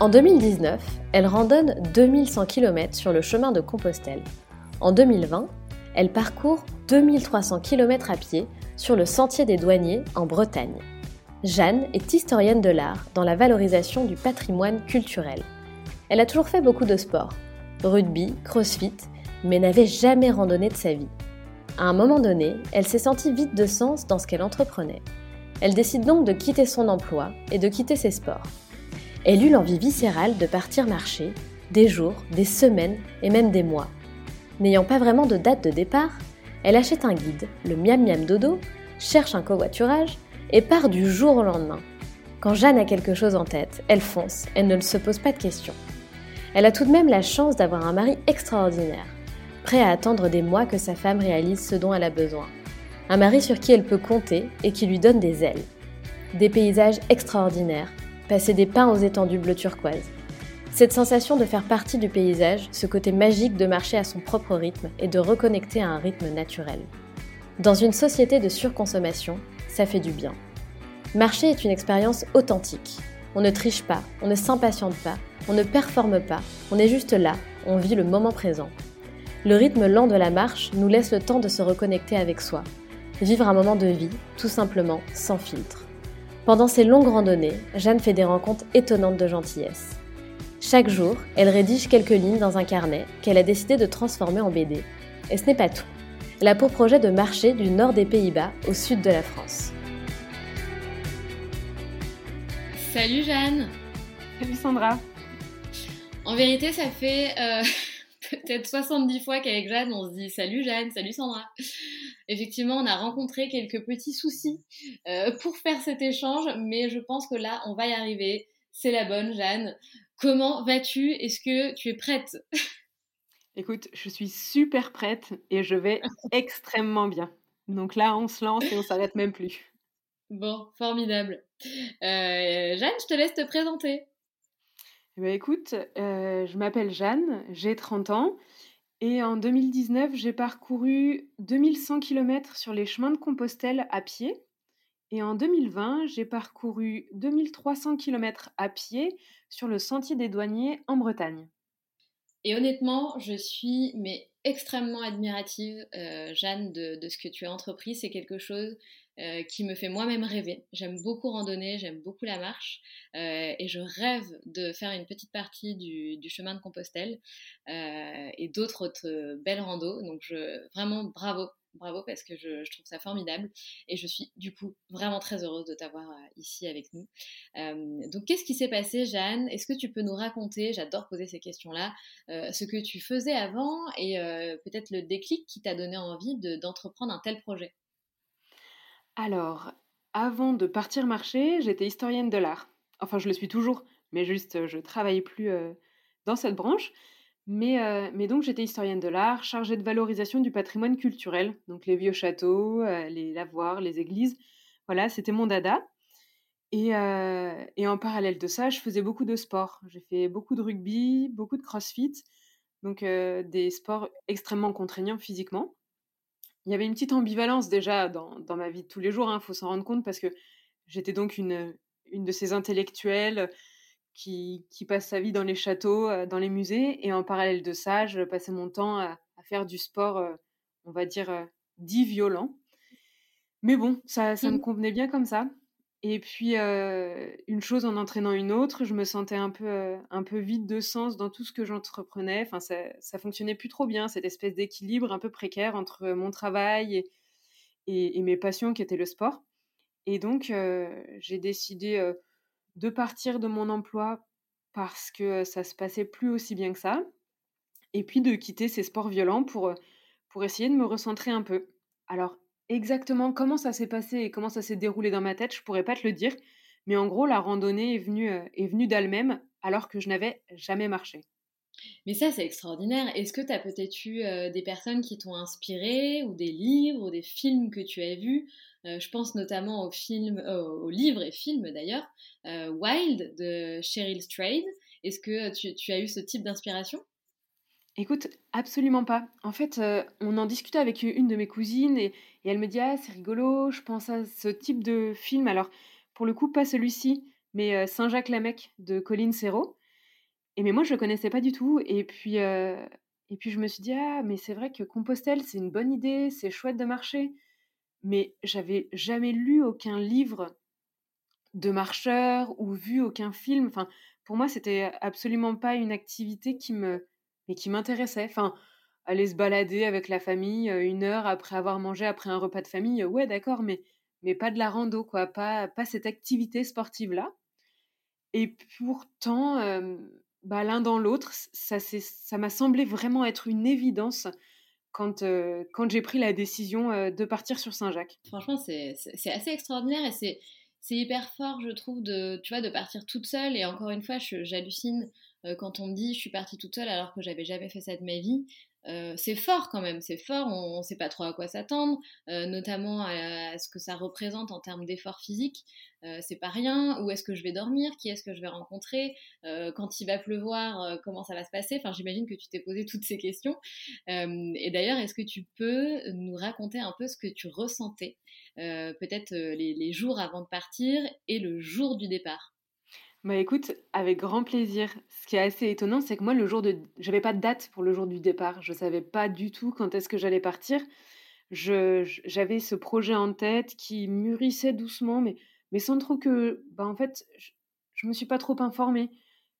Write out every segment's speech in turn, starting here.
En 2019, elle randonne 2100 km sur le chemin de Compostelle. En 2020, elle parcourt 2300 km à pied sur le sentier des douaniers en Bretagne. Jeanne est historienne de l'art dans la valorisation du patrimoine culturel. Elle a toujours fait beaucoup de sport, rugby, crossfit, mais n'avait jamais randonné de sa vie. À un moment donné, elle s'est sentie vide de sens dans ce qu'elle entreprenait. Elle décide donc de quitter son emploi et de quitter ses sports elle eut l'envie viscérale de partir marcher, des jours, des semaines et même des mois. N'ayant pas vraiment de date de départ, elle achète un guide, le Miam Miam Dodo, cherche un covoiturage et part du jour au lendemain. Quand Jeanne a quelque chose en tête, elle fonce, elle ne se pose pas de questions. Elle a tout de même la chance d'avoir un mari extraordinaire, prêt à attendre des mois que sa femme réalise ce dont elle a besoin. Un mari sur qui elle peut compter et qui lui donne des ailes. Des paysages extraordinaires, passer des pins aux étendues bleu turquoise. Cette sensation de faire partie du paysage, ce côté magique de marcher à son propre rythme et de reconnecter à un rythme naturel. Dans une société de surconsommation, ça fait du bien. Marcher est une expérience authentique. On ne triche pas, on ne s'impatiente pas, on ne performe pas, on est juste là, on vit le moment présent. Le rythme lent de la marche nous laisse le temps de se reconnecter avec soi, vivre un moment de vie, tout simplement, sans filtre. Pendant ces longues randonnées, Jeanne fait des rencontres étonnantes de gentillesse. Chaque jour, elle rédige quelques lignes dans un carnet qu'elle a décidé de transformer en BD. Et ce n'est pas tout. Elle a pour projet de marcher du nord des Pays-Bas au sud de la France. Salut Jeanne Salut Sandra En vérité, ça fait euh, peut-être 70 fois qu'avec Jeanne, on se dit salut Jeanne, salut Sandra effectivement, on a rencontré quelques petits soucis euh, pour faire cet échange, mais je pense que là, on va y arriver. C'est la bonne, Jeanne. Comment vas-tu? Est-ce que tu es prête? Écoute, je suis super prête et je vais extrêmement bien. Donc là, on se lance et on s'arrête même plus. Bon, formidable. Euh, Jeanne, je te laisse te présenter. Eh ben, écoute, euh, je m'appelle Jeanne, j'ai 30 ans et en 2019, j'ai parcouru 2100 km sur les chemins de Compostelle à pied. Et en 2020, j'ai parcouru 2300 km à pied sur le sentier des douaniers en Bretagne. Et honnêtement, je suis mais extrêmement admirative, euh, Jeanne, de, de, ce que tu as entrepris. C'est quelque chose euh, qui me fait moi-même rêver. J'aime beaucoup randonner, j'aime beaucoup la marche euh, et je rêve de faire une petite partie du, chemin de Compostelle euh, et d'autres autres belles randos. Donc vraiment bravo, bravo parce que je, trouve ça formidable et je suis du coup vraiment très heureuse de t'avoir ici avec nous. donc qu'est-ce qui s'est passé Jeanne? Est-ce que tu peux nous raconter, j'adore poser ces questions-là, ce que tu faisais avant et peut-être le déclic qui t'a donné envie d'entreprendre un tel projet? Alors, avant de partir marcher, j'étais historienne de l'art. Enfin, je le suis toujours, mais juste, je travaille plus, dans cette branche. Mais, mais donc j'étais historienne de l'art, chargée de valorisation du patrimoine culturel, donc les vieux châteaux, les lavoirs, les églises. Voilà, c'était mon dada. Et, et, en parallèle de ça, je faisais beaucoup de sport. J'ai fait beaucoup de rugby, beaucoup de crossfit, donc des sports extrêmement contraignants physiquement. Il y avait une petite ambivalence déjà dans, dans ma vie de tous les jours, il hein, faut s'en rendre compte, parce que j'étais donc une, une de ces intellectuelles qui, qui, passe sa vie dans les châteaux, dans les musées, et en parallèle de ça, je passais mon temps à, faire du sport, on va dire, dit violent. Mais bon, ça, ça me mmh. convenait bien comme ça. Et puis, une chose en entraînant une autre, je me sentais un peu, un peu vide de sens dans tout ce que j'entreprenais. Enfin, ça, ça fonctionnait plus trop bien, cette espèce d'équilibre un peu précaire entre mon travail et, et, mes passions qui étaient le sport. Et donc, j'ai décidé de partir de mon emploi parce que ça se passait plus aussi bien que ça. Et puis de quitter ces sports violents pour, pour essayer de me recentrer un peu. Alors, Exactement comment ça s'est passé et comment ça s'est déroulé dans ma tête, je pourrais pas te le dire. Mais en gros, la randonnée est venue, euh, venue d'elle-même alors que je n'avais jamais marché. Mais ça, c'est extraordinaire. Est-ce que tu as peut-être eu euh, des personnes qui t'ont inspiré, ou des livres, ou des films que tu as vus? Euh, Je pense notamment au, film, au livre et film d'ailleurs, Wild de Cheryl Strayed. Est-ce que tu, as eu ce type d'inspiration? Écoute, absolument pas. En fait, on en discutait avec une de mes cousines et, elle me dit: «Ah, c'est rigolo, je pense à ce type de film». Alors, pour le coup, pas celui-ci, mais Saint-Jacques Lamec de Colin Serrault et mais moi, je le connaissais pas du tout et puis, et puis je me suis dit: «Ah, mais c'est vrai que Compostelle, c'est une bonne idée, c'est chouette de marcher». Mais j'avais jamais lu aucun livre de marcheur ou vu aucun film. Enfin, pour moi, c'était absolument pas une activité qui me mais qui m'intéressait. Enfin, aller se balader avec la famille une heure après avoir mangé après un repas de famille, ouais, d'accord, mais, mais pas de la rando, quoi, pas, pas cette activité sportive-là. Et pourtant, bah, l'un dans l'autre, ça, m'a semblé vraiment être une évidence quand, quand j'ai pris la décision de partir sur Saint-Jacques. Franchement, c'est assez extraordinaire et c'est c'est hyper fort, je trouve, de, tu vois, de partir toute seule. Et encore une fois, j'hallucine quand on me dit je suis partie toute seule alors que j'avais jamais fait ça de ma vie. Euh, c'est fort quand même, c'est fort, on ne sait pas trop à quoi s'attendre, euh, notamment à, ce que ça représente en termes d'effort physique. Euh, c'est pas rien, où est-ce que je vais dormir, qui est-ce que je vais rencontrer, quand il va pleuvoir, comment ça va se passer. Enfin, j'imagine que tu t'es posé toutes ces questions. et d'ailleurs, est-ce que tu peux nous raconter un peu ce que tu ressentais, peut-être les jours avant de partir et le jour du départ? Bah écoute, avec grand plaisir. Ce qui est assez étonnant, c'est que moi, le jour de... J'avais pas de date pour le jour du départ. Je savais pas du tout quand est-ce que j'allais partir. Je, j'avais ce projet en tête qui mûrissait doucement, mais, mais sans trop que... Bah en fait, je, je me suis pas trop informée.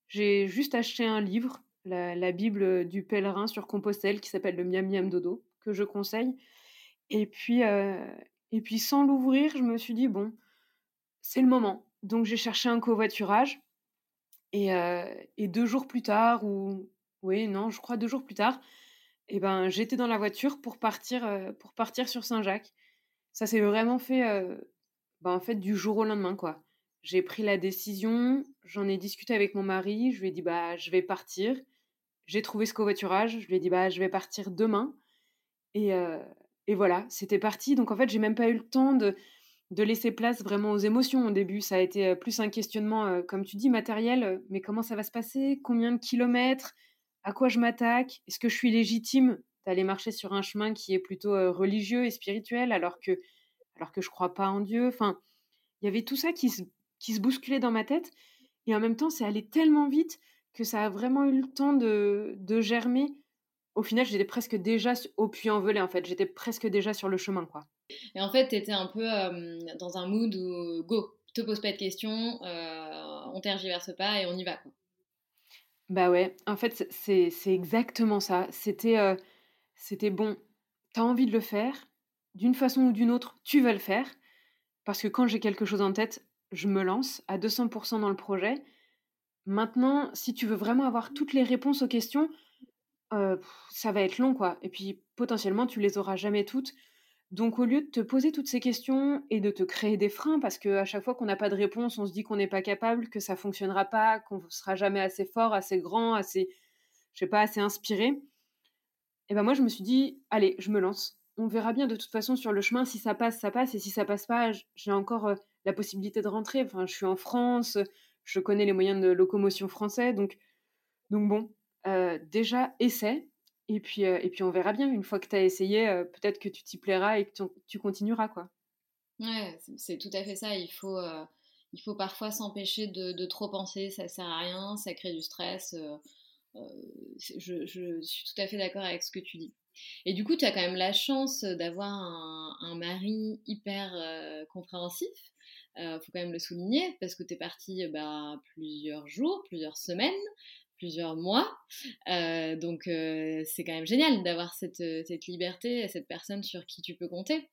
J'ai juste acheté un livre, la, Bible du pèlerin sur Compostelle, qui s'appelle le Miam Miam Dodo, que je conseille. Et puis, euh, et puis sans l'ouvrir, je me suis dit, bon, c'est le moment donc j'ai cherché un covoiturage. Et, et deux jours plus tard, ou oui, non, je crois deux jours plus tard, eh ben, j'étais dans la voiture pour partir, pour partir sur Saint-Jacques. Ça s'est vraiment fait, ben, en fait, du jour au lendemain, quoi. J'ai pris la décision, j'en ai discuté avec mon mari, je lui ai dit, bah, je vais partir. J'ai trouvé ce covoiturage, je lui ai dit, bah, je vais partir demain. Et, et voilà, c'était parti. Donc en fait, j'ai même pas eu le temps de, de laisser place vraiment aux émotions au début. Ça a été plus un questionnement, comme tu dis, matériel. Mais comment ça va se passer? Combien de kilomètres? À quoi je m'attaque? Est-ce que je suis légitime d'aller marcher sur un chemin qui est plutôt religieux et spirituel alors que, alors que je crois pas en Dieu? Enfin, il y avait tout ça qui se, qui se bousculait dans ma tête. Et en même temps, c'est allé tellement vite que ça a vraiment eu le temps de, de germer. Au final, j'étais presque déjà au puits en velay, en fait. J'étais presque déjà sur le chemin, quoi. Et en fait, tu étais un peu euh, dans un mood où go, te pose pas de questions, euh, on tergiverse pas et on y va. Bah ouais, en fait, c'est exactement ça. C'était euh, c'était bon, tu as envie de le faire, d'une façon ou d'une autre, tu vas le faire, parce que quand j'ai quelque chose en tête, je me lance à 200% dans le projet. Maintenant, si tu veux vraiment avoir toutes les réponses aux questions, ça va être long, quoi. Et puis, potentiellement, tu les auras jamais toutes. Donc au lieu de te poser toutes ces questions et de te créer des freins, parce qu'à chaque fois qu'on n'a pas de réponse, on se dit qu'on n'est pas capable, que ça fonctionnera pas, qu'on ne sera jamais assez fort, assez grand, assez, je pas, assez inspirée. Et ben moi, je me suis dit, allez, je me lance. On verra bien de toute façon sur le chemin, si ça passe, ça passe, et si ça passe pas, j'ai encore la possibilité de rentrer. Je suis en France, je connais les moyens de locomotion français, donc, donc bon, déjà, essaie. Et puis, et puis on verra bien. Une fois que tu as essayé, peut-être que tu t'y plairas et que tu, continueras. quoi. Ouais, c'est tout à fait ça. Il faut, il faut parfois s'empêcher de, trop penser, ça sert à rien, ça crée du stress. Je, suis tout à fait d'accord avec ce que tu dis. Et du coup, tu as quand même la chance d'avoir un, mari hyper compréhensif. Il faut quand même le souligner parce que tu es parti bah, plusieurs jours, plusieurs semaines plusieurs mois. Euh, donc euh, c'est quand même génial d'avoir cette, euh, cette liberté et cette personne sur qui tu peux compter.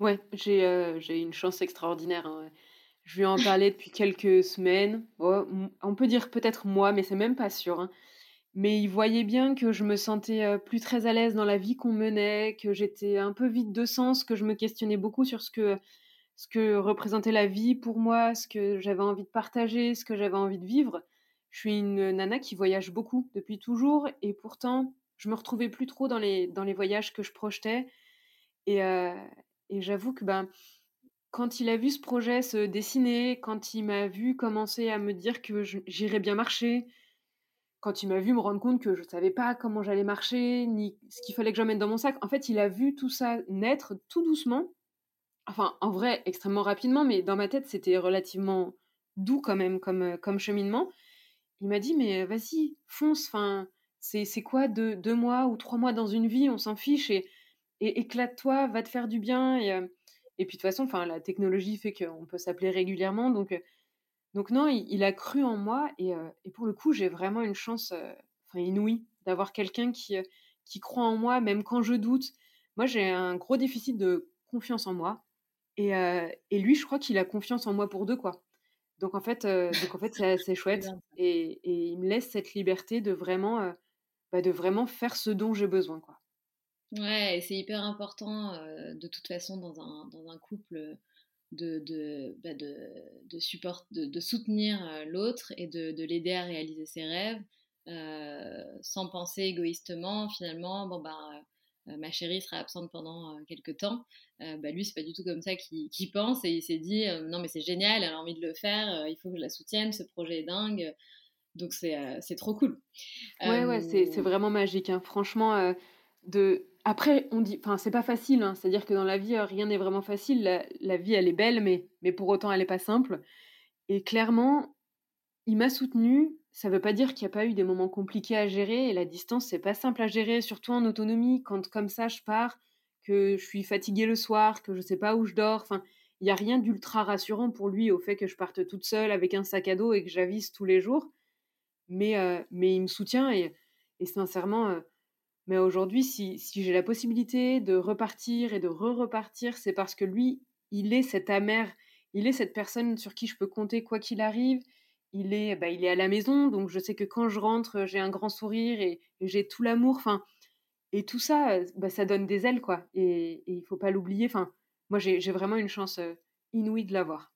Ouais, j'ai une chance extraordinaire. Hein, je lui en parlais depuis quelques semaines. on peut dire peut-être moi, mais c'est même pas sûr. Hein. Mais il voyait bien que je me sentais plus très à l'aise dans la vie qu'on menait, que j'étais un peu vide de sens, que je me questionnais beaucoup sur ce que représentait la vie pour moi, ce que j'avais envie de partager, ce que j'avais envie de vivre. Je suis une nana qui voyage beaucoup depuis toujours et pourtant, je me retrouvais plus trop dans les, dans les voyages que je projetais. Et, euh, et j'avoue que ben, quand il a vu ce projet se dessiner, quand il m'a vu commencer à me dire que j'irais bien marcher, quand il m'a vu me rendre compte que je ne savais pas comment j'allais marcher, ni ce qu'il fallait que j'emmène dans mon sac, en fait, il a vu tout ça naître tout doucement. Enfin, en vrai, extrêmement rapidement, mais dans ma tête, c'était relativement doux quand même comme, comme cheminement il m'a dit mais vas-y, fonce, enfin, c'est quoi deux, deux, mois ou trois mois dans une vie, on s'en fiche et, et éclate-toi, va te faire du bien. Et, et puis de toute façon, enfin, la technologie fait qu'on peut s'appeler régulièrement. Donc, donc non, il, a cru en moi et, et pour le coup, j'ai vraiment une chance enfin, inouïe d'avoir quelqu'un qui, qui croit en moi, même quand je doute. Moi, j'ai un gros déficit de confiance en moi. Et, et lui, je crois qu'il a confiance en moi pour deux, quoi. Donc en fait, euh, donc en fait c'est chouette et, et, il me laisse cette liberté de vraiment, euh, bah, de vraiment faire ce dont j'ai besoin. Quoi. Ouais, c'est hyper important euh, de toute façon dans un, dans un couple de, de, bah, de, de, support, de, de soutenir l'autre et de, de l'aider à réaliser ses rêves sans penser égoïstement finalement, bon bah ma chérie sera absente pendant euh, quelques temps. Euh, bah, lui, c'est pas du tout comme ça qu'il pense et il s'est dit non, mais c'est génial, elle a envie de le faire, il faut que je la soutienne, ce projet est dingue. Donc c'est trop cool. Ouais, ouais, c'est vraiment magique. Hein. Franchement, de... après, on dit, enfin, c'est pas facile. Hein. C'est-à-dire que dans la vie, rien n'est vraiment facile. La, la, vie, elle est belle, mais, mais pour autant, elle est pas simple. Et clairement, il m'a soutenu ça ne veut pas dire qu'il n'y a pas eu des moments compliqués à gérer et la distance, c'est pas simple à gérer, surtout en autonomie, quand comme ça je pars, que je suis fatiguée le soir, que je ne sais pas où je dors. Enfin, il n'y a rien d'ultra rassurant pour lui au fait que je parte toute seule avec un sac à dos et que j'avise tous les jours. Mais, euh, mais il me soutient et, et sincèrement, euh, mais aujourd'hui, si, si j'ai la possibilité de repartir et de re-repartir, c'est parce que lui, il est cette amère, il est cette personne sur qui je peux compter quoi qu'il arrive il est, bah, il est à la maison, donc je sais que quand je rentre, j'ai un grand sourire et, j'ai tout l'amour. Enfin, et tout ça, bah, ça donne des ailes, quoi. Et, il faut pas l'oublier. Enfin, moi, j'ai vraiment une chance inouïe de l'avoir.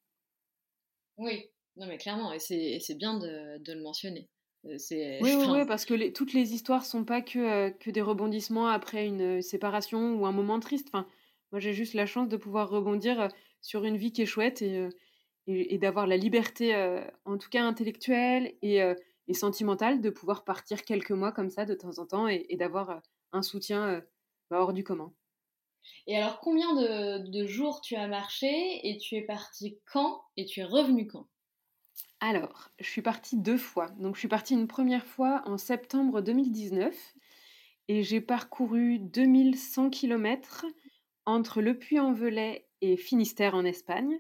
Oui, non, mais clairement, et c'est bien de, de, le mentionner. Oui, oui, oui, parce que les, toutes les histoires sont pas que, que des rebondissements après une séparation ou un moment triste. Enfin, moi, j'ai juste la chance de pouvoir rebondir sur une vie qui est chouette et et, d'avoir la liberté, euh, en tout cas intellectuelle et, euh, et, sentimentale, de pouvoir partir quelques mois comme ça de temps en temps et, d'avoir euh, un soutien bah, hors du commun. Et alors, combien de, de, jours tu as marché et tu es parti quand et tu es revenu quand? Alors, je suis partie deux fois. Donc, je suis partie une première fois en septembre 2019 et j'ai parcouru 2100 km entre Le Puy-en-Velay et Finistère en Espagne.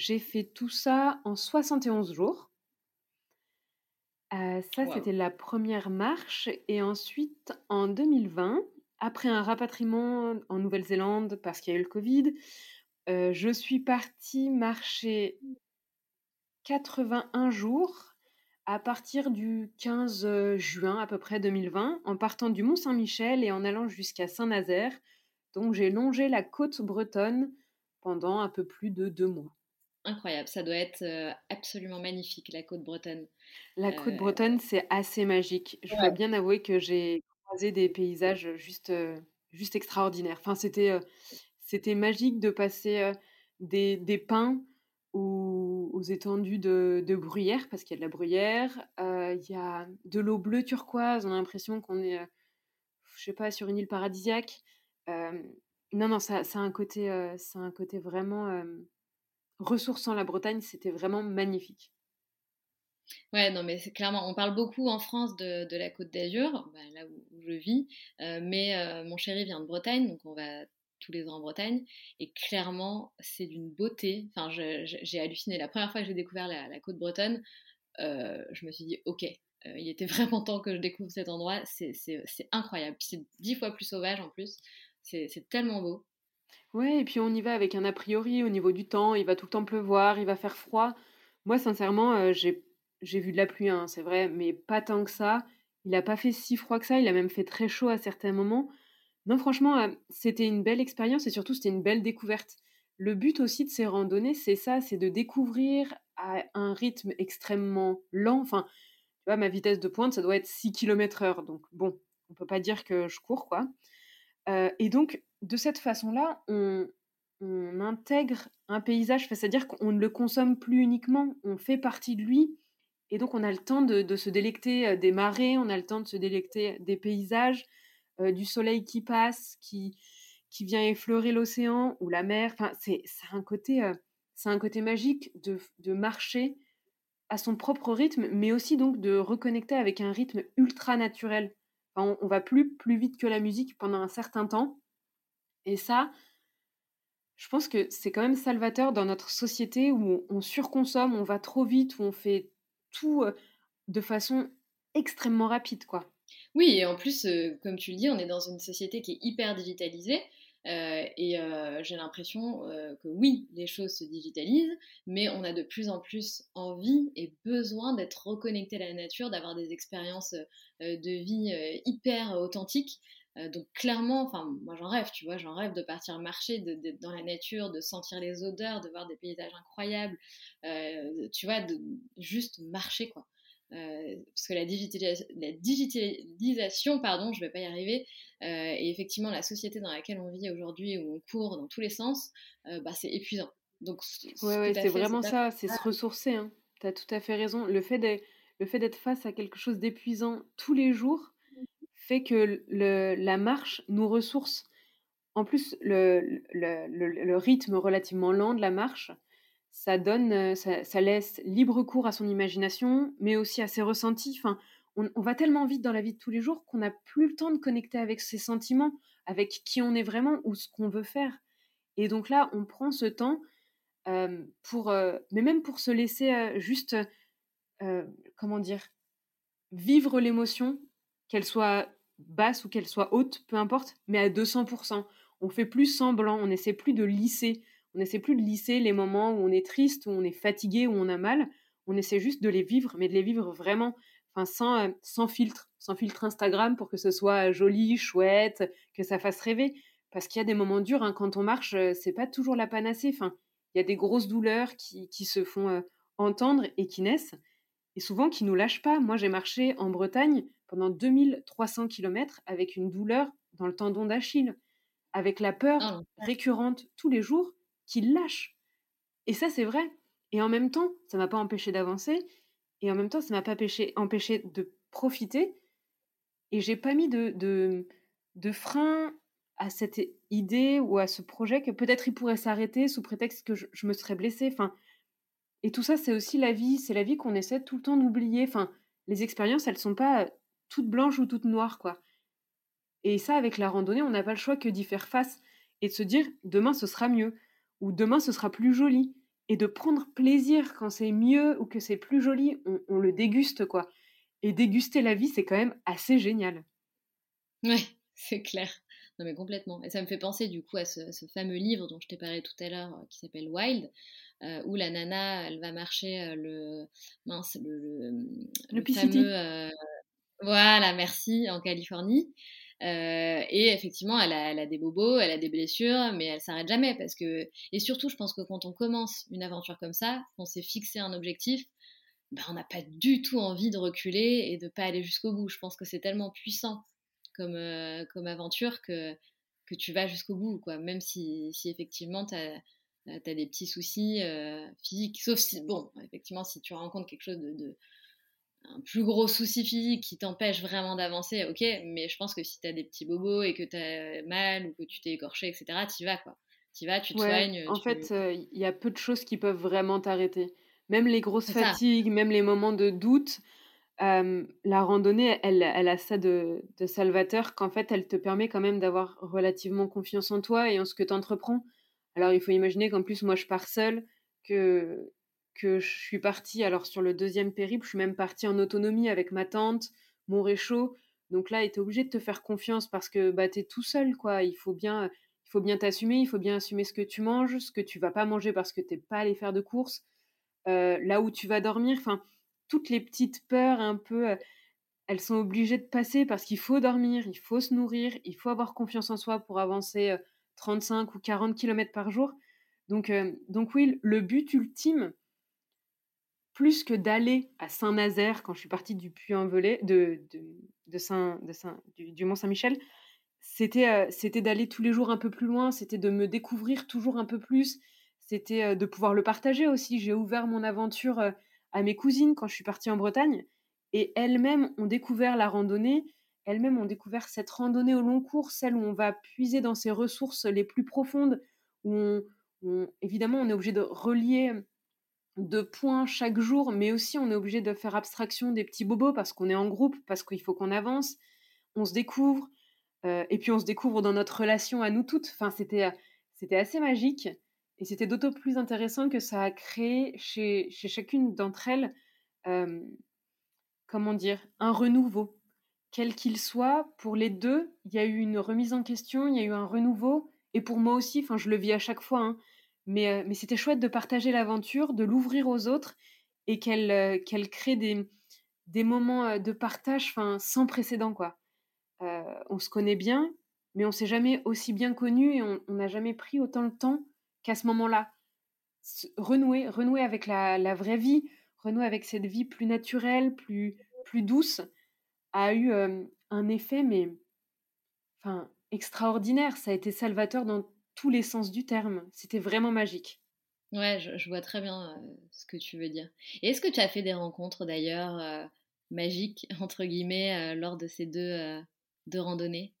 J'ai fait tout ça en 71 jours. Euh, ça, c'était la première marche. Et ensuite, en 2020, après un rapatriement en Nouvelle-Zélande parce qu'il y a eu le Covid, euh, je suis partie marcher 81 jours à partir du 15 euh, juin à peu près 2020, en partant du Mont Saint-Michel et en allant jusqu'à Saint-Nazaire. Donc j'ai longé la côte bretonne pendant un peu plus de deux mois. Incroyable. Ça doit être absolument magnifique, la côte bretonne. La côte bretonne, c'est assez magique. Je dois bien avouer que j'ai croisé des paysages juste, juste extraordinaires. Enfin, c'était, c'était magique de passer des, des pins aux, aux étendues de, de, bruyère, parce qu'il y a de la bruyère. Il y a de l'eau bleue turquoise. On a l'impression qu'on est, je sais pas, sur une île paradisiaque. non, non, ça, ça, a un côté, ça un côté vraiment ressourçant. La Bretagne, c'était vraiment magnifique. Ouais, non, mais c'est clairement, on parle beaucoup en France de, la Côte d'Azur, bah, là où, je vis, mais mon chéri vient de Bretagne, donc on va tous les ans en Bretagne. Et clairement, c'est d'une beauté. Enfin, j'ai halluciné. La première fois que j'ai découvert la, côte bretonne, euh, je me suis dit, ok, euh, il était vraiment temps que je découvre cet endroit. C'est incroyable. C'est dix fois plus sauvage en plus. C'est tellement beau. Ouais, et puis on y va avec un a priori au niveau du temps. Il va tout le temps pleuvoir, il va faire froid. Moi, sincèrement, euh, j'ai vu de la pluie, hein, c'est vrai, mais pas tant que ça. Il n'a pas fait si froid que ça. Il a même fait très chaud à certains moments. Non, franchement, euh, c'était une belle expérience et surtout, c'était une belle découverte. Le but aussi de ces randonnées, c'est ça, c'est de découvrir à un rythme extrêmement lent. Enfin, tu vois, ma vitesse de pointe, ça doit être 6 km heure. Donc, bon, on peut pas dire que je cours, quoi. Euh, et donc, de cette façon-là, on, intègre un paysage, c'est-à-dire qu'on ne le consomme plus uniquement, on fait partie de lui. Et donc, on a le temps de se délecter euh, des marées, on a le temps de se délecter des paysages, euh, du soleil qui passe, qui, qui vient effleurer l'océan ou la mer. Enfin, c'est un côté, euh, un côté magique de, de, marcher à son propre rythme, mais aussi donc de reconnecter avec un rythme ultra naturel. on, va plus plus vite que la musique pendant un certain temps, et ça, je pense que c'est quand même salvateur dans notre société où on, surconsomme, on va trop vite, où on fait tout euh, de façon extrêmement rapide, quoi. Oui, et en plus, euh, comme tu le dis, on est dans une société qui est hyper digitalisée. Euh, et j'ai l'impression que oui, les choses se digitalisent, mais on a de plus en plus envie et besoin d'être reconnecté à la nature, d'avoir des expériences de vie hyper authentiques. Donc clairement, enfin moi j'en rêve, tu vois, j'en rêve de partir marcher, d'être dans la nature, de sentir les odeurs, de voir des paysages incroyables, tu vois, de juste marcher quoi. Euh, parce que la, la, digitalisation, pardon, je vais pas y arriver, euh, et effectivement la société dans laquelle on vit aujourd'hui, où on court dans tous les sens, euh, bah, c'est épuisant. Donc, ouais, c'est vraiment ça, c'est se ressourcer. Hein. Tu as tout à fait raison. Le fait d'être face à quelque chose d'épuisant tous les jours que la marche nous ressource. En plus, le, rythme relativement lent de la marche ça donne, ça, laisse libre cours à son imagination, mais aussi à ses ressentis. Enfin, on, va tellement vite dans la vie de tous les jours qu'on n'a plus le temps de connecter avec ses sentiments, avec qui on est vraiment ou ce qu'on veut faire. Et donc là, on prend ce temps pour, mais même pour se laisser juste, comment dire, vivre l'émotion, qu'elle soit basse ou qu'elle soit haute, peu importe, mais à 200%. On fait plus semblant, on essaie plus de lisser on n'essaie plus de lisser les moments où on est triste, où on est fatigué, où on a mal. On essaie juste de les vivre, mais de les vivre vraiment, enfin sans, euh, sans filtre, sans filtre Instagram pour que ce soit joli, chouette, que ça fasse rêver. Parce qu'il y a des moments durs hein, quand on marche, euh, c'est pas toujours la panacée. Enfin, il y a des grosses douleurs qui, qui se font euh, entendre et qui naissent, et souvent qui nous lâchent pas. Moi, j'ai marché en Bretagne pendant 2300 km avec une douleur dans le tendon d'Achille, avec la peur ah, récurrente tous les jours qui lâche. Et ça, c'est vrai. Et en même temps, ça m'a pas empêché d'avancer. Et en même temps, ça m'a pas empêché, de profiter. Et j'ai pas mis de, de, de frein à cette idée ou à ce projet que peut-être il pourrait s'arrêter sous prétexte que je, me serais blessée. Enfin, et tout ça, c'est aussi la vie. C'est la vie qu'on essaie tout le temps d'oublier. Enfin, les expériences, elles sont pas toutes blanches ou toutes noires, quoi. Et ça, avec la randonnée, on n'a pas le choix que d'y faire face et de se dire demain ce sera mieux ou demain ce sera plus joli. Et de prendre plaisir quand c'est mieux ou que c'est plus joli, on, le déguste quoi. Et déguster la vie, c'est quand même assez génial. Ouais, c'est clair. Non mais complètement. Et ça me fait penser du coup à ce, fameux livre dont je t'ai parlé tout à l'heure euh, qui s'appelle Wild, euh, où la nana, elle va marcher euh, le mince, le, le, fameux, voilà, merci, en Californie. et effectivement, elle a, des bobos, elle a des blessures, mais elle s'arrête jamais parce que. Et surtout, je pense que quand on commence une aventure comme ça, qu'on s'est fixé un objectif, ben, on n'a pas du tout envie de reculer et de pas aller jusqu'au bout. Je pense que c'est tellement puissant comme, comme aventure que, que tu vas jusqu'au bout, quoi. Même si, si effectivement, tu as des petits soucis physiques, sauf si, bon, effectivement, si tu rencontres quelque chose de, un plus gros souci physique qui t'empêche vraiment d'avancer, ok, mais je pense que si tu as des petits bobos et que tu as mal ou que tu t'es écorché, etc., tu vas, quoi. Tu vas, tu te soignes. En fait, il y a peu de choses qui peuvent vraiment t'arrêter. Même les grosses fatigues, même les moments de doute, la randonnée, elle, elle a ça de, de salvateur qu'en fait, elle te permet quand même d'avoir relativement confiance en toi et en ce que tu entreprends. Alors, il faut imaginer qu'en plus, moi, je pars seule, que, que je suis partie, alors sur le deuxième périple, je suis même partie en autonomie avec ma tante, mon réchaud. Donc là, tu es obligé de te faire confiance parce que bah, tu es tout seul, quoi. Il faut bien il faut bien t'assumer, il faut bien assumer ce que tu manges, ce que tu vas pas manger parce que t'es pas allé faire de courses, euh, là où tu vas dormir, enfin, toutes les petites peurs un peu, euh, elles sont obligées de passer parce qu'il faut dormir, il faut se nourrir, il faut avoir confiance en soi pour avancer euh, 35 ou 40 km par jour. Donc, euh, donc oui, le but ultime, plus que d'aller à Saint-Nazaire quand je suis partie du Puy-en-Velay, de, de, Saint, de Saint, du, Mont-Saint-Michel, c'était euh, c'était d'aller tous les jours un peu plus loin, c'était de me découvrir toujours un peu plus, c'était euh, de pouvoir le partager aussi. J'ai ouvert mon aventure à mes cousines quand je suis partie en Bretagne et elles-mêmes ont découvert la randonnée elles-mêmes ont découvert cette randonnée au long cours, celle où on va puiser dans ses ressources les plus profondes, où évidemment on est obligé de relier deux points chaque jour, mais aussi on est obligé de faire abstraction des petits bobos parce qu'on est en groupe, parce qu'il faut qu'on avance, on se découvre, euh, et puis on se découvre dans notre relation à nous toutes. Enfin, c'était, c'était assez magique, et c'était d'autant plus intéressant que ça a créé chez, chez chacune d'entre elles, euh, comment dire, un renouveau quel qu'il soit, pour les deux, il y a eu une remise en question, il y a eu un renouveau. Et pour moi aussi, enfin, je le vis à chaque fois, hein, mais, euh, mais c'était chouette de partager l'aventure, de l'ouvrir aux autres et qu'elle euh, crée des, des moments euh, de partage sans précédent. quoi. on se connaît bien, mais on s'est jamais aussi bien connu et on n'a jamais pris autant de temps qu'à ce moment-là. Renouer, renouer avec la, vraie vie, renouer avec cette vie plus naturelle, plus, plus douce a eu un effet, mais extraordinaire. Ça a été salvateur dans tous les sens du terme. C'était vraiment magique. Ouais, je, vois très bien ce que tu veux dire. Et est-ce que tu as fait des rencontres d'ailleurs magiques, entre guillemets, lors de ces deux, deux randonnées?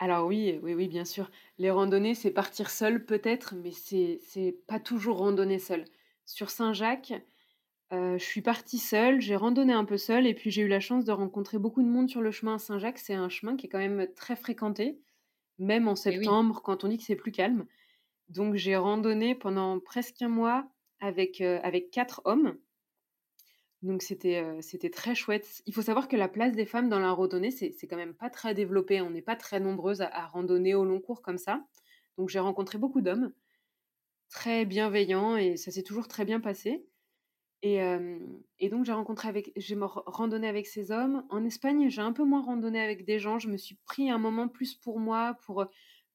Alors oui, oui, oui, bien sûr. Les randonnées, c'est partir seul peut-être, mais c'est pas toujours randonner seul. Sur Saint-Jacques, je suis partie seule, j'ai randonné un peu seule et puis j'ai eu la chance de rencontrer beaucoup de monde sur le chemin Saint-Jacques. C'est un chemin qui est quand même très fréquenté, même en septembre quand on dit que c'est plus calme. Donc j'ai randonné pendant presque un mois avec, avec quatre hommes. Donc c'était c'était très chouette. Il faut savoir que la place des femmes dans la randonnée, c'est quand même pas très développé. On n'est pas très nombreuses à, à, randonner au long cours comme ça. Donc j'ai rencontré beaucoup d'hommes très bienveillants et ça s'est toujours très bien passé. Et, donc, j'ai rencontré avec, j'ai randonné avec ces hommes. En Espagne, j'ai un peu moins randonné avec des gens. Je me suis pris un moment plus pour moi, pour,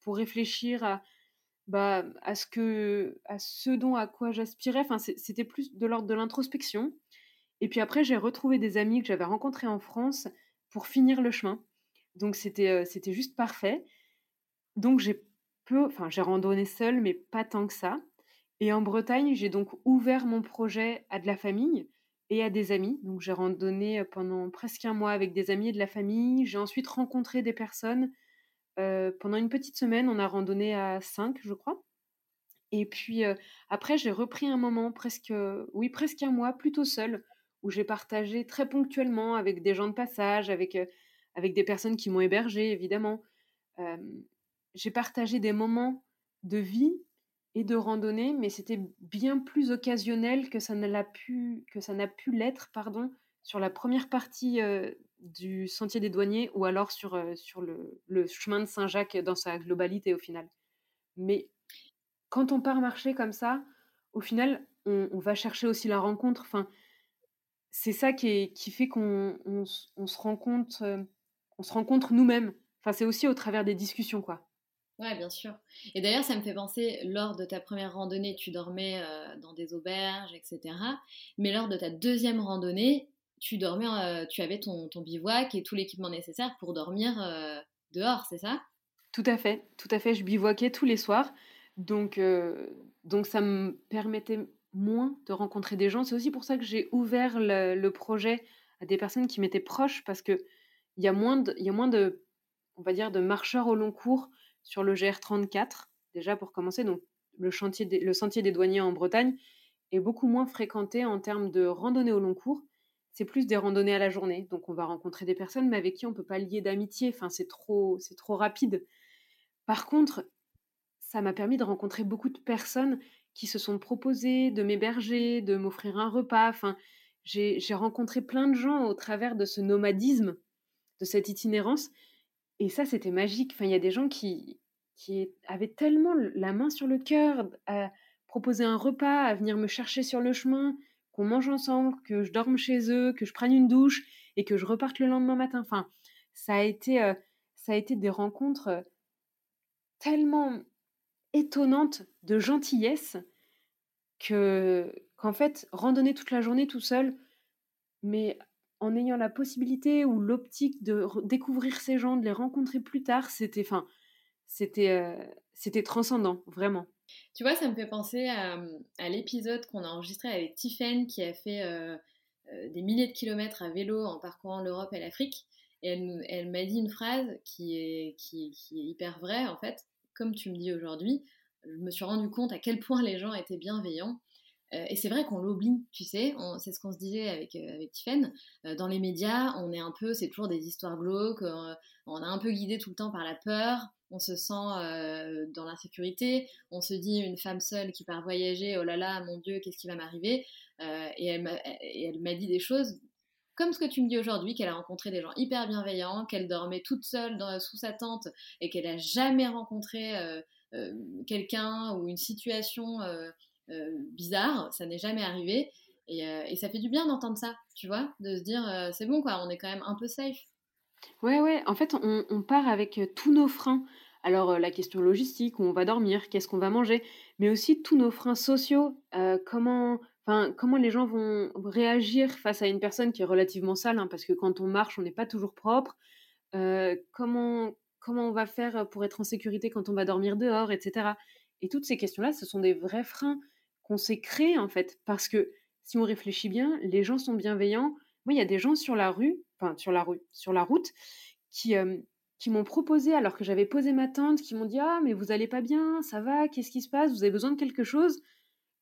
pour réfléchir à, bah, à, ce que, à ce dont à quoi j'aspirais. Enfin, c'était plus de l'ordre de l'introspection. Et puis après, j'ai retrouvé des amis que j'avais rencontrés en France pour finir le chemin. Donc, c'était juste parfait. Donc, j'ai enfin, j'ai randonné seule, mais pas tant que ça. Et en Bretagne, j'ai donc ouvert mon projet à de la famille et à des amis. Donc j'ai randonné pendant presque un mois avec des amis et de la famille. J'ai ensuite rencontré des personnes. pendant une petite semaine, on a randonné à 5, je crois. Et puis après, j'ai repris un moment, presque, oui, presque un mois, plutôt seul, où j'ai partagé très ponctuellement avec des gens de passage, avec, avec des personnes qui m'ont hébergé, évidemment. j'ai partagé des moments de vie et de randonnée, mais c'était bien plus occasionnel que ça n'a pu, que ça n'a pu l'être, pardon, sur la première partie euh, du Sentier des Douaniers ou alors sur, euh, sur le, chemin de Saint-Jacques dans sa globalité au final. Mais quand on part marcher comme ça, au final, on, va chercher aussi la rencontre. Enfin, c'est ça qui, fait qu'on on, se rencontre, euh, on se rencontre nous-mêmes. enfin, c'est aussi au travers des discussions, quoi. Ouais, bien sûr. Et d'ailleurs, ça me fait penser, lors de ta première randonnée, tu dormais euh, dans des auberges, etc. Mais lors de ta deuxième randonnée, tu dormais, euh, tu avais ton, bivouac et tout l'équipement nécessaire pour dormir euh, dehors, c'est ça? Tout à fait, tout à fait. Je bivouaquais tous les soirs, donc donc ça me permettait moins de rencontrer des gens. C'est aussi pour ça que j'ai ouvert le, le, projet à des personnes qui m'étaient proches parce que il y a moins de, il y a moins de, on va dire, de marcheurs au long cours sur le GR34, déjà pour commencer. Donc, le, chantier le sentier des douaniers en Bretagne est beaucoup moins fréquenté en termes de randonnée au long cours. C'est plus des randonnées à la journée. Donc, on va rencontrer des personnes, mais avec qui on ne peut pas lier d'amitié. Enfin, c'est trop, c'est trop rapide. Par contre, ça m'a permis de rencontrer beaucoup de personnes qui se sont proposées de m'héberger, de m'offrir un repas. Enfin, j'ai rencontré plein de gens au travers de ce nomadisme, de cette itinérance, et ça, c'était magique. Enfin, il y a des gens qui, qui avaient tellement la main sur le cœur à proposer un repas, à venir me chercher sur le chemin, qu'on mange ensemble, que je dorme chez eux, que je prenne une douche et que je reparte le lendemain matin. Enfin, ça a été, euh, ça a été des rencontres tellement étonnantes de gentillesse que qu'en fait, randonner toute la journée tout seul, mais en ayant la possibilité ou l'optique de découvrir ces gens, de les rencontrer plus tard, c'était, enfin, c'était, euh, c'était transcendant, vraiment. Tu vois, ça me fait penser à, l'épisode qu'on a enregistré avec Tiffen qui a fait euh, euh, des milliers de kilomètres à vélo en parcourant l'Europe et l'Afrique. Et elle, m'a dit une phrase qui est, qui est hyper vraie, en fait. Comme tu me dis aujourd'hui, je me suis rendu compte à quel point les gens étaient bienveillants euh, et c'est vrai qu'on l'oublie, tu sais, c'est ce qu'on se disait avec, euh. Euh, dans les médias, on est un peu, c'est toujours des histoires glauques, on est un peu guidé tout le temps par la peur, on se sent dans l'insécurité, on se dit une femme seule qui part voyager, oh là là, mon Dieu, qu'est-ce qui va m'arriver? Et elle m'a dit des choses comme ce que tu me dis aujourd'hui, qu'elle a rencontré des gens hyper bienveillants, qu'elle dormait toute seule sous sa tente et qu'elle n'a jamais rencontré quelqu'un ou une situation euh, bizarre, ça n'est jamais arrivé. Euh, et, ça fait du bien d'entendre ça, tu vois, de se dire euh, c'est bon quoi, on est quand même un peu safe. Ouais, ouais, en fait, on, part avec tous nos freins. Alors, la question logistique, où on va dormir, qu'est-ce qu'on va manger, mais aussi tous nos freins sociaux, comment, comment les gens vont réagir face à une personne qui est relativement sale, hein, parce que quand on marche, on n'est pas toujours propre. comment, comment on va faire pour être en sécurité quand on va dormir dehors, etc. Et toutes ces questions-là, ce sont des vrais freins qu'on s'est créé en fait. Parce que si on réfléchit bien, les gens sont bienveillants. Moi, il y a des gens sur la rue, enfin sur la rue, sur la route, qui, qui m'ont proposé, alors que j'avais posé ma tente, qui m'ont dit Ah, mais vous allez pas bien, ça va, qu'est-ce qui se passe, vous avez besoin de quelque chose?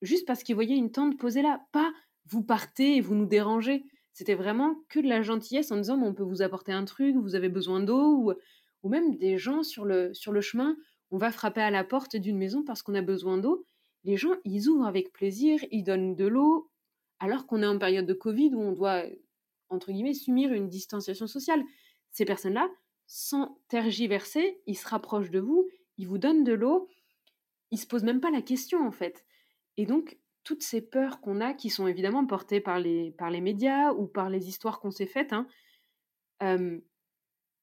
Juste parce qu'ils voyaient une tente posée là, pas vous partez et vous nous dérangez. C'était vraiment que de la gentillesse en disant On peut vous apporter un truc, vous avez besoin d'eau, ou, ou même des gens sur le, sur le chemin, on va frapper à la porte d'une maison parce qu'on a besoin d'eau les gens, ils ouvrent avec plaisir, ils donnent de l'eau, alors qu'on est en période de Covid où on doit, entre guillemets, subir une distanciation sociale. Ces personnes-là, sans tergiverser, ils se rapprochent de vous, ils vous donnent de l'eau, ils se posent même pas la question en fait. Et donc, toutes ces peurs qu'on a, qui sont évidemment portées par les, par les médias ou par les histoires qu'on s'est faites, hein,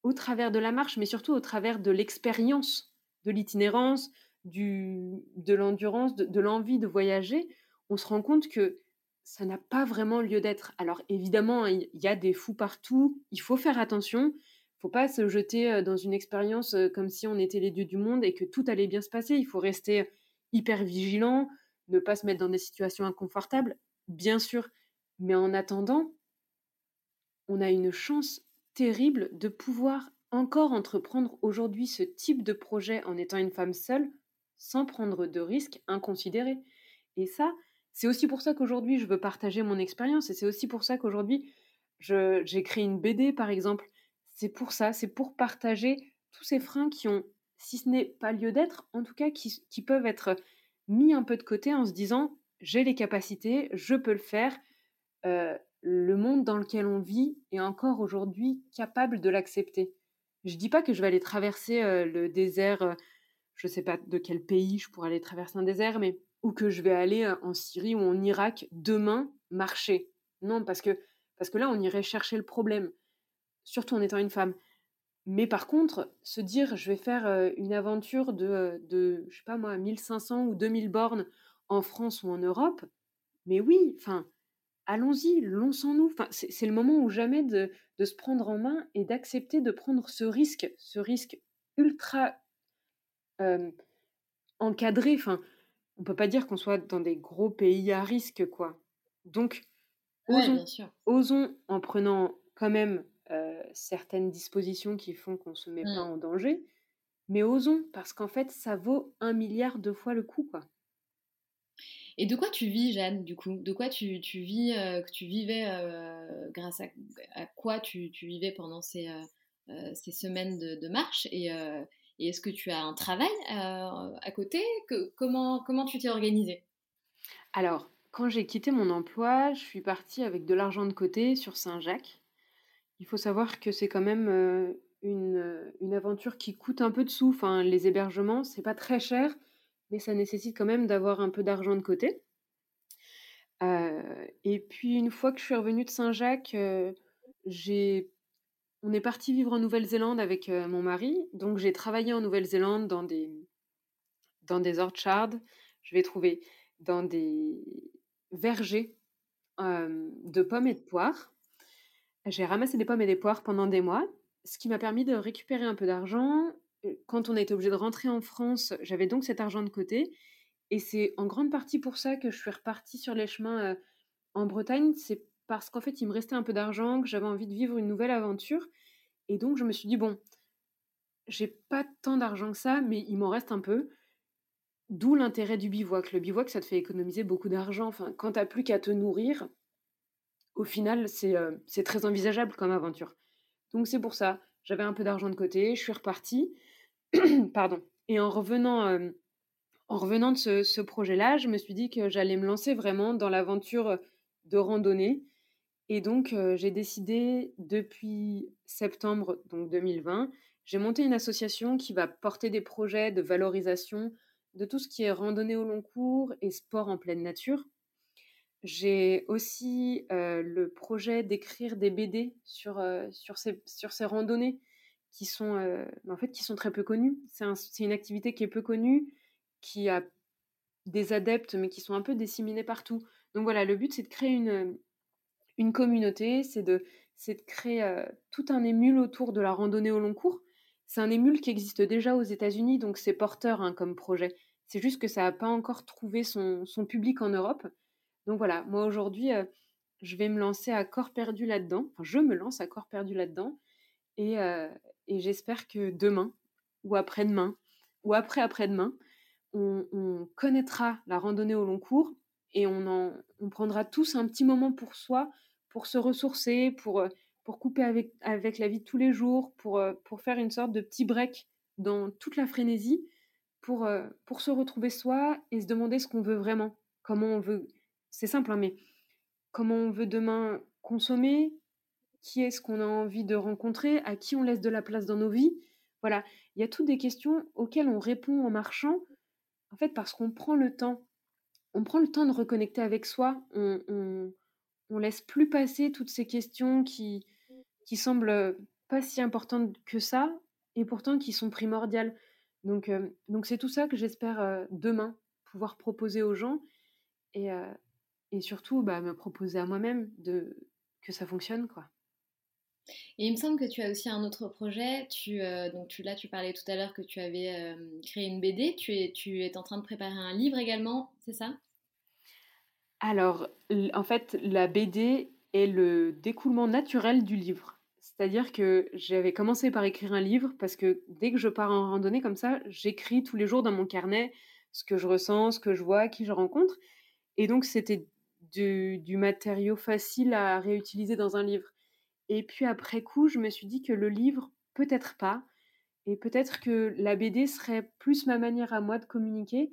au travers de la marche, mais surtout au travers de l'expérience de l'itinérance, de l'endurance, de, l'envie de voyager, on se rend compte que ça n'a pas vraiment lieu d'être. Alors évidemment, il y a des fous partout, il faut faire attention, il faut pas se jeter dans une expérience comme si on était les dieux du monde et que tout allait bien se passer, il faut rester hyper vigilant, ne pas se mettre dans des situations inconfortables, bien sûr, mais en attendant, on a une chance terrible de pouvoir encore entreprendre aujourd'hui ce type de projet en étant une femme seule sans prendre de risques inconsidérés. Et ça, c'est aussi pour ça qu'aujourd'hui, je veux partager mon expérience et c'est aussi pour ça qu'aujourd'hui, j'ai créé une BD, par exemple. C'est pour ça, c'est pour partager tous ces freins qui ont, si ce n'est pas lieu d'être, en tout cas qui, qui, peuvent être mis un peu de côté en se disant, j'ai les capacités, je peux le faire. Euh, le monde dans lequel on vit est encore aujourd'hui capable de l'accepter. Je dis pas que je vais aller traverser euh, le désert euh, je sais pas de quel pays je pourrais aller traverser un désert, mais ou que je vais aller euh, en Syrie ou en Irak demain marcher. Non, parce que parce que là on irait chercher le problème, surtout en étant une femme. Mais par contre, se dire je vais faire une aventure de, de, je sais pas moi, 1500 ou 2000 bornes en France ou en Europe, mais oui, enfin, allons-y, lançons-nous. Enfin, c'est le moment ou jamais de, de, se prendre en main et d'accepter de prendre ce risque, ce risque ultra encadré. Enfin, on peut pas dire qu'on soit dans des gros pays à risque, quoi. Donc, osons, osons en prenant quand même certaines dispositions qui font qu'on se met pas mmh. en danger, mais osons parce qu'en fait, ça vaut un milliard de fois le coup, quoi. Et de quoi tu vis, Jeanne, du coup? De quoi tu, tu vis, que tu vivais, grâce à, à, quoi tu, tu vivais pendant ces, ces semaines de, de marche Et, et est-ce que tu as un travail à côté? Comment, comment tu t'es organisée? Alors, quand j'ai quitté mon emploi, je suis partie avec de l'argent de côté sur Saint-Jacques. Il faut savoir que c'est quand même une, une, aventure qui coûte un peu de sous. Les hébergements, c'est pas très cher, mais ça nécessite quand même d'avoir un peu d'argent de côté. et puis, une fois que je suis revenue de Saint-Jacques, j'ai on est parti vivre en Nouvelle-Zélande avec mon mari. Donc, j'ai travaillé en Nouvelle-Zélande dans des, dans des orchards. Je vais trouver dans des vergers de pommes et de poires. J'ai ramassé des pommes et des poires pendant des mois, ce qui m'a permis de récupérer un peu d'argent. Quand on a été obligé de rentrer en France, j'avais donc cet argent de côté. Et c'est en grande partie pour ça que je suis repartie sur les chemins en Bretagne. C'est parce qu'en fait, il me restait un peu d'argent, que j'avais envie de vivre une nouvelle aventure. Et donc, je me suis dit, bon, j'ai pas tant d'argent que ça, mais il m'en reste un peu. D'où l'intérêt du bivouac. Le bivouac, ça te fait économiser beaucoup d'argent. Enfin, quand t'as plus qu'à te nourrir, au final, c'est euh, très envisageable comme aventure. Donc, c'est pour ça. J'avais un peu d'argent de côté, je suis repartie. Pardon. Et en revenant, euh, en revenant de ce, ce projet-là, je me suis dit que j'allais me lancer vraiment dans l'aventure de randonnée et donc, j'ai décidé depuis septembre donc 2020, j'ai monté une association qui va porter des projets de valorisation de tout ce qui est randonnée au long cours et sport en pleine nature. J'ai aussi le projet d'écrire des BD sur, sur, ces, sur ces randonnées qui sont, en fait, qui sont très peu connues. C'est une activité qui est peu connue, qui a des adeptes, mais qui sont un peu disséminés partout. Donc voilà, le but, c'est de créer une, une communauté, c'est de, de créer tout un émule autour de la randonnée au long cours. C'est un émule qui existe déjà aux États-Unis, donc c'est porteur hein, comme projet. C'est juste que ça n'a pas encore trouvé son, public en Europe. Donc voilà, moi aujourd'hui, je vais me lancer à corps perdu là-dedans. Enfin, je me lance à corps perdu là-dedans. Et, et j'espère que demain, ou après-demain, ou après-après-demain, on, on, connaîtra la randonnée au long cours et on, en, on prendra tous un petit moment pour soi, pour se ressourcer, pour, euh, pour couper avec, avec la vie de tous les jours, pour, euh, pour faire une sorte de petit break dans toute la frénésie, pour, euh, pour se retrouver soi et se demander ce qu'on veut vraiment, comment on veut. C'est simple, hein, mais comment on veut demain consommer, qui est-ce qu'on a envie de rencontrer, à qui on laisse de la place dans nos vies. Voilà, il y a toutes des questions auxquelles on répond en marchant, en fait parce qu'on prend le temps on prend le temps de reconnecter avec soi, on, laisse plus passer toutes ces questions qui, qui semblent pas si importantes que ça, et pourtant qui sont primordiales. Donc, c'est tout ça que j'espère demain pouvoir proposer aux gens et, surtout bah, me proposer à moi-même de que ça fonctionne quoi. Et il me semble que tu as aussi un autre projet. Tu, donc là, tu parlais tout à l'heure que tu avais créé une BD. Tu es, tu es en train de préparer un livre également, c'est ça? Alors, en fait, la BD est le découlement naturel du livre. C'est-à-dire que j'avais commencé par écrire un livre parce que dès que je pars en randonnée comme ça, j'écris tous les jours dans mon carnet ce que je ressens, ce que je vois, qui je rencontre. Et donc, c'était du, matériau facile à réutiliser dans un livre. Et puis après coup, je me suis dit que le livre, peut-être pas. Et peut-être que la BD serait plus ma manière à moi de communiquer.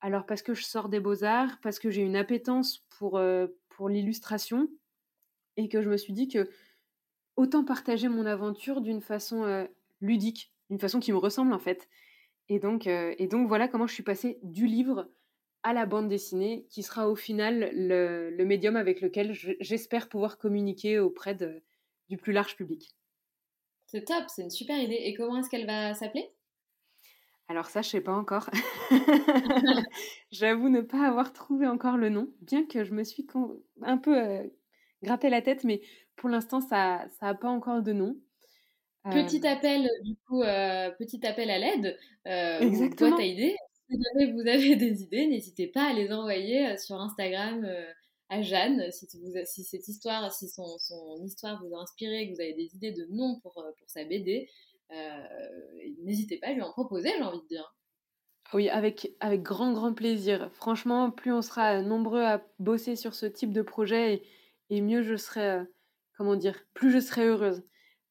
Alors parce que je sors des beaux-arts, parce que j'ai une appétence pour, pour l'illustration, et que je me suis dit que autant partager mon aventure d'une façon ludique, d'une façon qui me ressemble en fait. Et donc, voilà comment je suis passée du livre à la bande dessinée, qui sera au final le, médium avec lequel j'espère pouvoir communiquer auprès du plus large public. C'est top, c'est une super idée. Et comment est-ce qu'elle va s'appeler? Alors ça, je sais pas encore. J'avoue ne pas avoir trouvé encore le nom, bien que je me suis un peu euh, gratté la tête, mais pour l'instant, ça n'a pas encore de nom. Petit appel, du coup, petit appel à l'aide. Exactement. Boîte à idées. Si jamais vous avez des idées, n'hésitez pas à les envoyer sur Instagram à Jeanne. Si, vous, si cette histoire, si son, son, histoire vous a inspiré, que vous avez des idées de nom pour, pour sa BD, n'hésitez pas à lui en proposer, j'ai envie de dire. Oui, avec, avec grand, grand plaisir. Franchement, plus on sera nombreux à bosser sur ce type de projet, et, et mieux je serai, comment dire, plus je serai heureuse.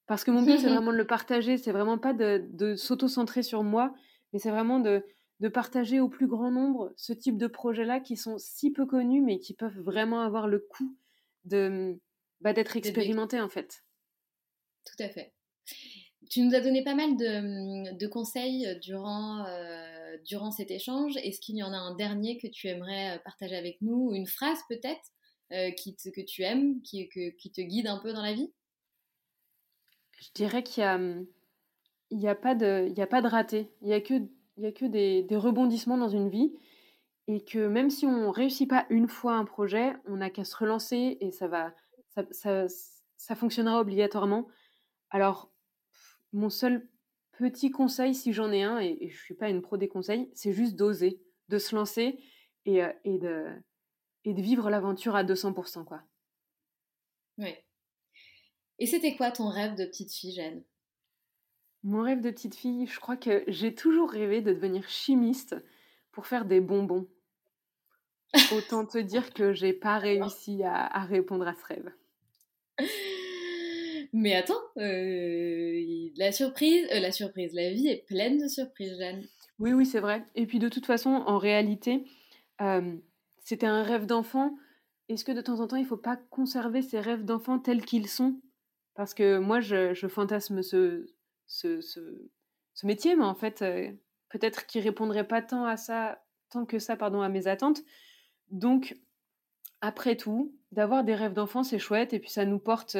Parce que mon but, c'est vraiment de le partager, c'est vraiment pas de, de s'auto-centrer sur moi, mais c'est vraiment de, de, partager au plus grand nombre ce type de projets-là qui sont si peu connus, mais qui peuvent vraiment avoir le coup de bah, d'être expérimentés en fait. Tout à fait. Tu nous as donné pas mal de, de conseils durant, euh, durant cet échange. Est-ce qu'il y en a un dernier que tu aimerais partager avec nous, une phrase peut-être euh, qui que tu aimes, qui, que, qui te guide un peu dans la vie? Je dirais qu'il y a, il y a pas de, a pas de raté. Il y a que, y a que des, des, rebondissements dans une vie et que même si on réussit pas une fois un projet, on n'a qu'à se relancer et ça va, ça, ça, fonctionnera obligatoirement. Alors, mon seul petit conseil, si j'en ai un, et, je suis pas une pro des conseils, c'est juste d'oser, de se lancer et, euh, et, de, et de vivre l'aventure à 200%, quoi. Oui. Et c'était quoi ton rêve de petite fille, Jeanne? Mon rêve de petite fille, je crois que j'ai toujours rêvé de devenir chimiste pour faire des bonbons. Autant te dire que j'ai pas réussi à, répondre à ce rêve. Mais attends, euh, la surprise, euh, la surprise, la vie est pleine de surprises, Jeanne. Oui, oui, c'est vrai. Et puis de toute façon, en réalité, euh, c'était un rêve d'enfant. Est-ce que de temps en temps, il ne faut pas conserver ces rêves d'enfant tels qu'ils sont? Parce que moi, je, fantasme ce, ce, ce, métier, mais en fait, peut-être qu'il répondrait pas tant à ça, tant que ça, pardon, à mes attentes. Donc, après tout, d'avoir des rêves d'enfant, c'est chouette, et puis ça nous porte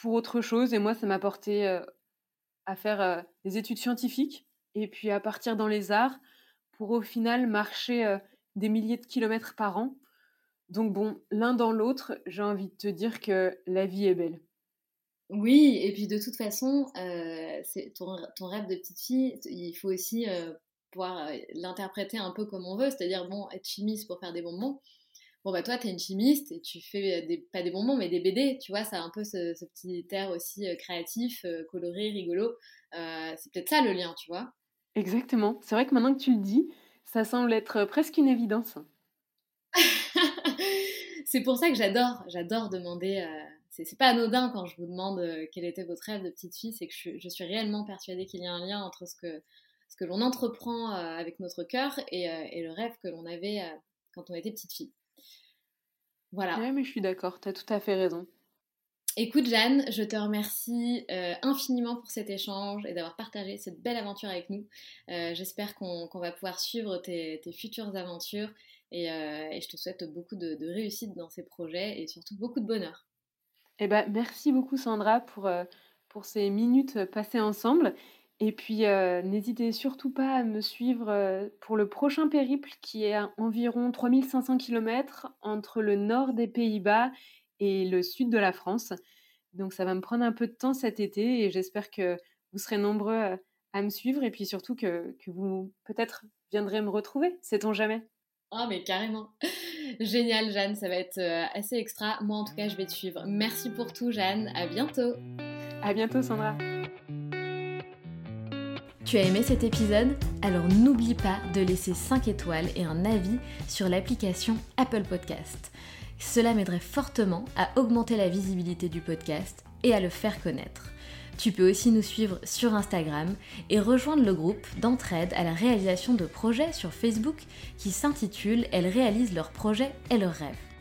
pour autre chose. Et moi, ça m'a porté à faire des études scientifiques, et puis à partir dans les arts, pour au final marcher des milliers de kilomètres par an. Donc bon, l'un dans l'autre, j'ai envie de te dire que la vie est belle. Oui, et puis de toute façon, ton, ton, rêve de petite fille, il faut aussi pouvoir l'interpréter un peu comme on veut, c'est-à-dire, bon, être chimiste pour faire des bonbons. Bon, bah toi, tu es une chimiste et tu fais des, pas des bonbons, mais des BD, tu vois, ça a un peu ce, petit air aussi créatif, coloré, rigolo. c'est peut-être ça le lien, tu vois. Exactement. C'est vrai que maintenant que tu le dis, ça semble être presque une évidence. c'est pour ça que j'adore, j'adore demander c'est pas anodin quand je vous demande euh, quel était votre rêve de petite fille, c'est que je, suis réellement persuadée qu'il y a un lien entre ce que, ce que l'on entreprend euh, avec notre cœur et, euh, et, le rêve que l'on avait quand on était petite fille. Voilà. Oui, mais je suis d'accord, tu as tout à fait raison. Écoute Jeanne, je te remercie infiniment pour cet échange et d'avoir partagé cette belle aventure avec nous. J'espère qu'on va pouvoir suivre tes, tes futures aventures et, et, je te souhaite beaucoup de, de réussite dans ces projets et surtout beaucoup de bonheur. Eh ben, merci beaucoup Sandra pour, euh, pour ces minutes passées ensemble. Et puis, euh, n'hésitez surtout pas à me suivre euh, pour le prochain périple qui est à environ 3500 km entre le nord des Pays-Bas et le sud de la France. Donc, ça va me prendre un peu de temps cet été et j'espère que vous serez nombreux à me suivre et puis surtout que, que vous peut-être viendrez me retrouver, sait-on jamais. Oh, mais carrément. Génial, Jeanne, ça va être euh, assez extra. Moi, en tout cas, je vais te suivre. Merci pour tout, Jeanne. À bientôt. À bientôt, Sandra. Tu as aimé cet épisode? Alors n'oublie pas de laisser 5 étoiles et un avis sur l'application Apple Podcast. Cela m'aiderait fortement à augmenter la visibilité du podcast et à le faire connaître. Tu peux aussi nous suivre sur Instagram et rejoindre le groupe d'entraide à la réalisation de projets sur Facebook qui s'intitule Elles réalisent leurs projets et leurs rêves.